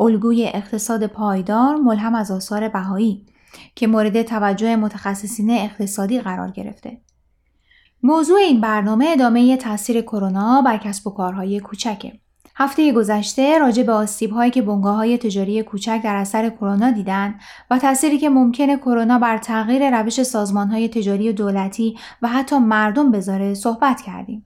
الگوی اقتصاد پایدار ملهم از آثار بهایی که مورد توجه متخصصین اقتصادی قرار گرفته. موضوع این برنامه ادامه تاثیر کرونا بر کسب و کارهای کوچکه. هفته گذشته راجع به آسیب هایی که بنگاه های تجاری کوچک در اثر کرونا دیدن و تأثیری که ممکنه کرونا بر تغییر روش سازمان های تجاری و دولتی و حتی مردم بذاره صحبت کردیم.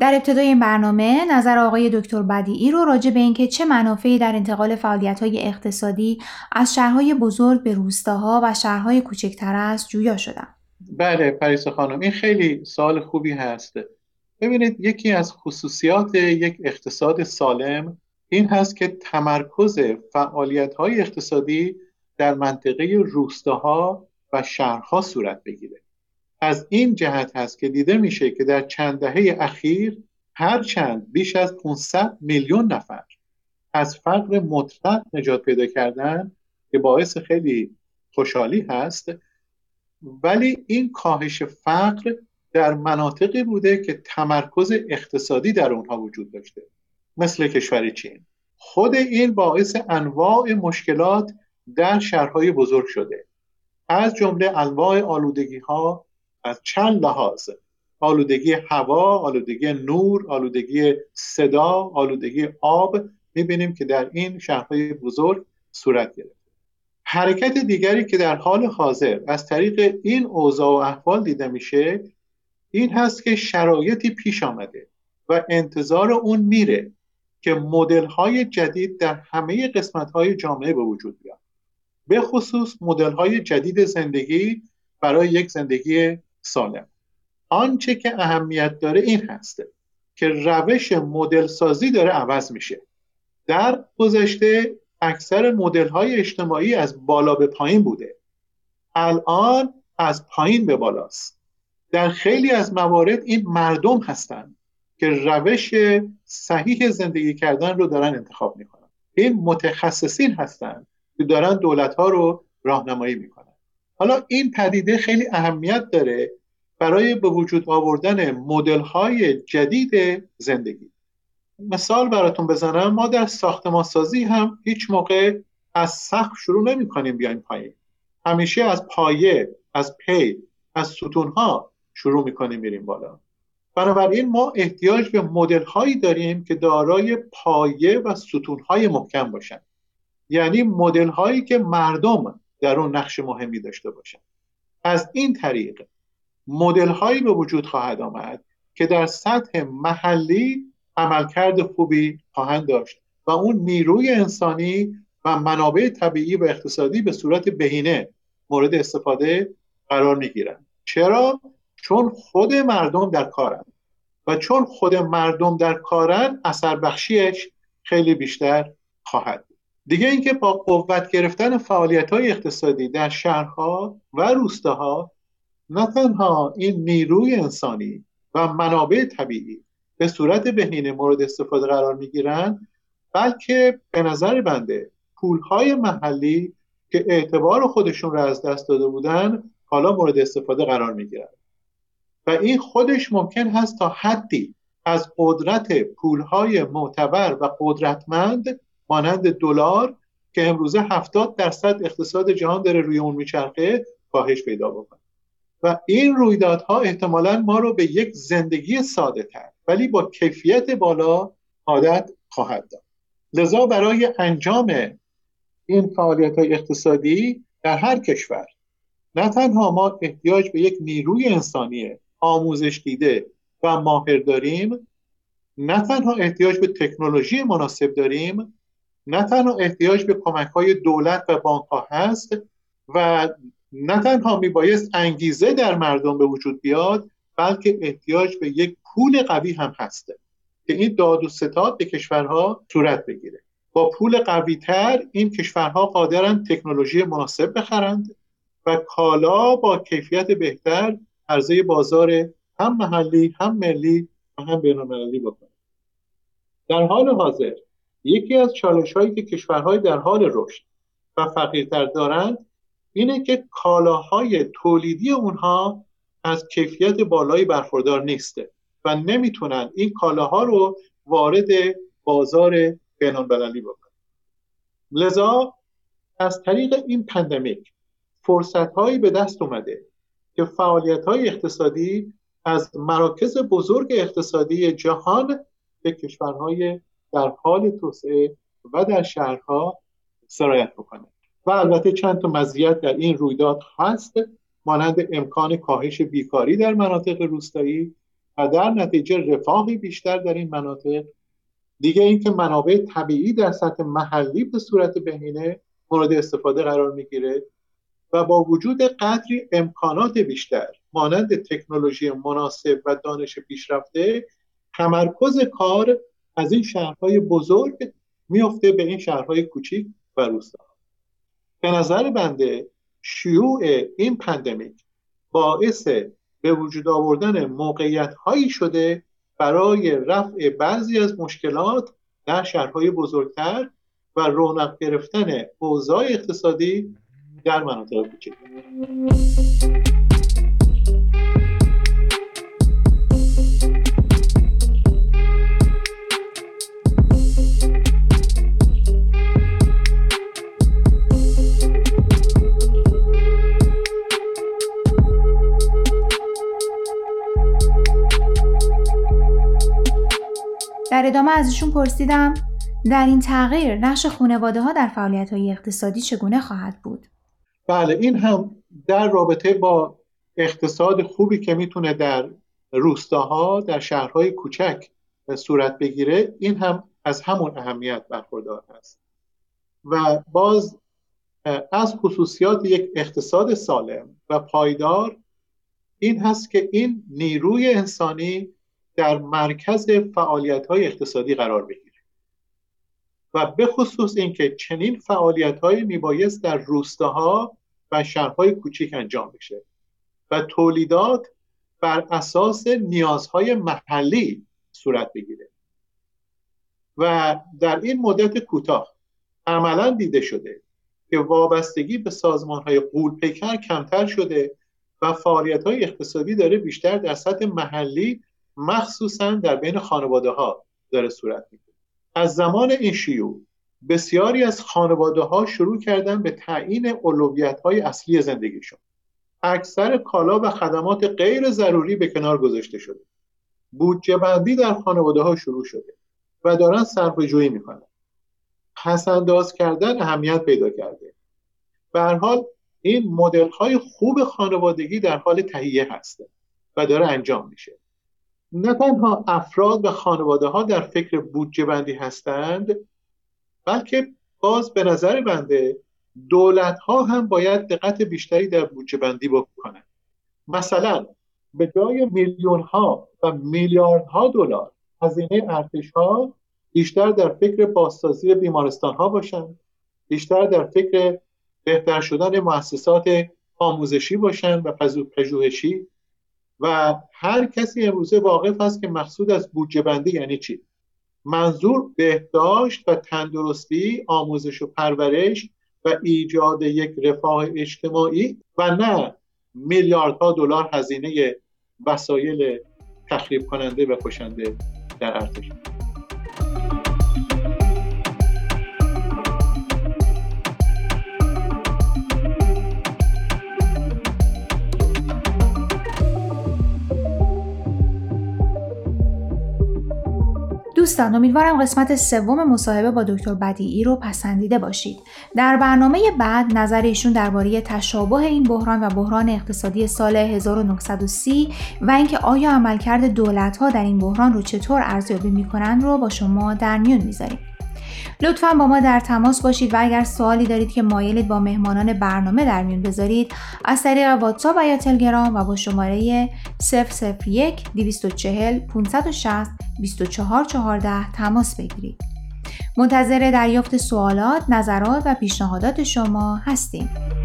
در ابتدای این برنامه نظر آقای دکتر بدیعی رو راجع به اینکه چه منافعی در انتقال های اقتصادی از شهرهای بزرگ به روستاها و شهرهای کوچکتر است جویا شدم. بله پریسا خانم این خیلی سال خوبی هست. ببینید یکی از خصوصیات یک اقتصاد سالم این هست که تمرکز فعالیت های اقتصادی در منطقه روستاها و شهرها صورت بگیره. از این جهت هست که دیده میشه که در چند دهه اخیر هر چند بیش از 500 میلیون نفر از فقر مطلق نجات پیدا کردن که باعث خیلی خوشحالی هست. ولی این کاهش فقر در مناطقی بوده که تمرکز اقتصادی در اونها وجود داشته مثل کشور چین. خود این باعث انواع مشکلات در شهرهای بزرگ شده. از جمله انواع آلودگی ها از چند لحاظ آلودگی هوا، آلودگی نور، آلودگی صدا، آلودگی آب. می‌بینیم که در این شهرهای بزرگ صورت گرفته. حرکت دیگری که در حال حاضر از طریق این اوضاع و احوال دیده میشه این هست که شرایطی پیش آمده و انتظار اون میره که مدل های جدید در همه قسمت های جامعه به وجود بیاد. به خصوص مدل های جدید زندگی برای یک زندگی سالم. آنچه که اهمیت داره این هسته که روش مدل سازی داره عوض میشه. در گذشته اکثر مدل های اجتماعی از بالا به پایین بوده. الان از پایین به بالاست. در خیلی از موارد این مردم هستند که روش صحیح زندگی کردن رو دارن انتخاب می‌کنن. این متخصصین هستند که دارن دولت ها رو راهنمایی می‌کنن. حالا این پدیده خیلی اهمیت داره برای به وجود آوردن مدل های جدید زندگی. مثال براتون بزنم ما در ساختمان سازی هم هیچ موقع از سقف شروع نمی کنیم بیایم پایین. همیشه از پایه از پی از ستون ها شروع می کنیم میریم بالا. بنابراین ما احتیاج به مدل هایی داریم که دارای پایه و ستون های محکم باشن. یعنی مدل هایی که مردم در اون نقش مهمی داشته باشن. از این طریق مدل هایی به وجود خواهد آمد که در سطح محلی عملکرد خوبی خواهند داشت و اون نیروی انسانی و منابع طبیعی و اقتصادی به صورت بهینه مورد استفاده قرار می‌گیرن چرا؟ چون خود مردم در کارن و چون خود مردم در کارن اثر بخشیش خیلی بیشتر خواهد دیگه اینکه با قوت گرفتن فعالیت های اقتصادی در شهرها و روستاها نه تنها این نیروی انسانی و منابع طبیعی به صورت بهینه مورد استفاده قرار می‌گیرن بلکه به نظر بنده پولهای محلی که اعتبار خودشون را از دست داده بودن حالا مورد استفاده قرار می‌گیرن و این خودش ممکن هست تا حدی از قدرت پولهای معتبر و قدرتمند مانند دلار که امروزه 70 درصد اقتصاد جهان داره روی اون میچرخه کاهش پیدا بکنه. و این رویدادها احتمالا ما رو به یک زندگی ساده تر ولی با کیفیت بالا عادت خواهد داد لذا برای انجام این فعالیت های اقتصادی در هر کشور نه تنها ما احتیاج به یک نیروی انسانی آموزش دیده و ماهر داریم نه تنها احتیاج به تکنولوژی مناسب داریم نه تنها احتیاج به کمک های دولت و بانک ها هست و نه تنها میبایست انگیزه در مردم به وجود بیاد بلکه احتیاج به یک پول قوی هم هسته که این داد و ستاد به کشورها صورت بگیره. با پول قوی تر این کشورها قادرن تکنولوژی مناسب بخرند و کالا با کیفیت بهتر عرضه بازار هم محلی هم ملی و هم بینالمللی بکنند. در حال حاضر یکی از چالش هایی که کشورهای در حال رشد و فقیرتر دارند اینه که کالاهای تولیدی اونها از کیفیت بالایی برخوردار نیسته و نمی‌تونن این کالاها رو وارد بازار بینالمللی بکنن. لذا از طریق این پندمیک فرصت هایی به دست اومده که فعالیت های اقتصادی از مراکز بزرگ اقتصادی جهان به کشورهای در حال توسعه و در شهرها سرایت بکنه. و البته چند تا مزیت در این رویداد هست مانند امکان کاهش بیکاری در مناطق روستایی و در نتیجه رفاهی بیشتر در این مناطق. دیگه اینکه منابع طبیعی در سطح محلی به صورت بهینه مورد استفاده قرار می‌گیره و با وجود قدری امکانات بیشتر مانند تکنولوژی مناسب و دانش پیشرفته تمرکز کار از این شهرهای بزرگ میفته به این شهرهای کوچیک و روستا. به نظر بنده شیوع این پندمیک باعث به وجود آوردن موقعیت هایی شده برای رفع بعضی از مشکلات در شهرهای بزرگتر و رونق گرفتن اوضاع اقتصادی در مناطق کوچک. در ادامه از ایشون پرسیدم در این تغییر نقش خانواده ها در فعالیت های اقتصادی چگونه خواهد بود؟ بله این هم در رابطه با اقتصاد خوبی که می‌تونه در روستاها در شهرهای کوچک صورت بگیره این هم از همون اهمیت برخوردار است و باز از خصوصیات یک اقتصاد سالم و پایدار این هست که این نیروی انسانی در مرکز فعالیت های اقتصادی قرار بگیره. و به خصوص اینکه چنین فعالیت های میبایست در روستاها و شهرهای کوچیک انجام بشه و تولیدات بر اساس نیازهای محلی صورت بگیره. و در این مدت کوتاه عملا دیده شده که وابستگی به سازمان های قول پیکر کمتر شده و فعالیت های اقتصادی داره بیشتر در سطح محلی مخصوصا در بین خانواده ها داره صورت می‌گیره. از زمان این شیوع بسیاری از خانواده ها شروع کردن به تعیین اولویت های اصلی زندگیشون. اکثر کالا و خدمات غیر ضروری به کنار گذاشته شده. بودجه بندی در خانواده ها شروع شده و دارن صرف جویی می‌کنن. پس انداز کردن اهمیت پیدا کرده. به هر حال این مدل های خوب خانوادگی در حال تهیه هسته و داره انجام میشه. نه تنها افراد و خانواده ها در فکر بودجه بندی هستند بلکه باز به نظر بنده دولت ها هم باید دقت بیشتری در بودجه بندی بکنن مثلا به جای میلیون ها و میلیاردها دلار هزینه ارتش ها بیشتر در فکر بازسازی بیمارستان ها باشن بیشتر در فکر بهتر شدن مؤسسات آموزشی باشن و پژوهشی. و هر کسی امروزه واقف هست که مقصود از بودجه بندی یعنی چی؟ منظور بهداشت و تندرستی آموزش و پرورش و ایجاد یک رفاه اجتماعی و نه میلیاردها دلار هزینه وسایل تخریب کننده و کشنده در ارتش. دوستان امیدوارم قسمت سوم مصاحبه با دکتر بدیعی رو پسندیده باشید. در برنامه بعد نظر ایشون درباره تشابه این بحران و بحران اقتصادی سال 1930 و اینکه آیا عملکرد دولت‌ها در این بحران رو چطور ارزیابی می‌کنند رو با شما در میون می‌ذاریم. لطفا با ما در تماس باشید و اگر سوالی دارید که مایلید با مهمانان برنامه در میون بذارید از طریق واتساپ و یا تلگرام و با شماره 001 240 560 2414 تماس بگیرید. منتظر دریافت سوالات، نظرات و پیشنهادات شما هستیم.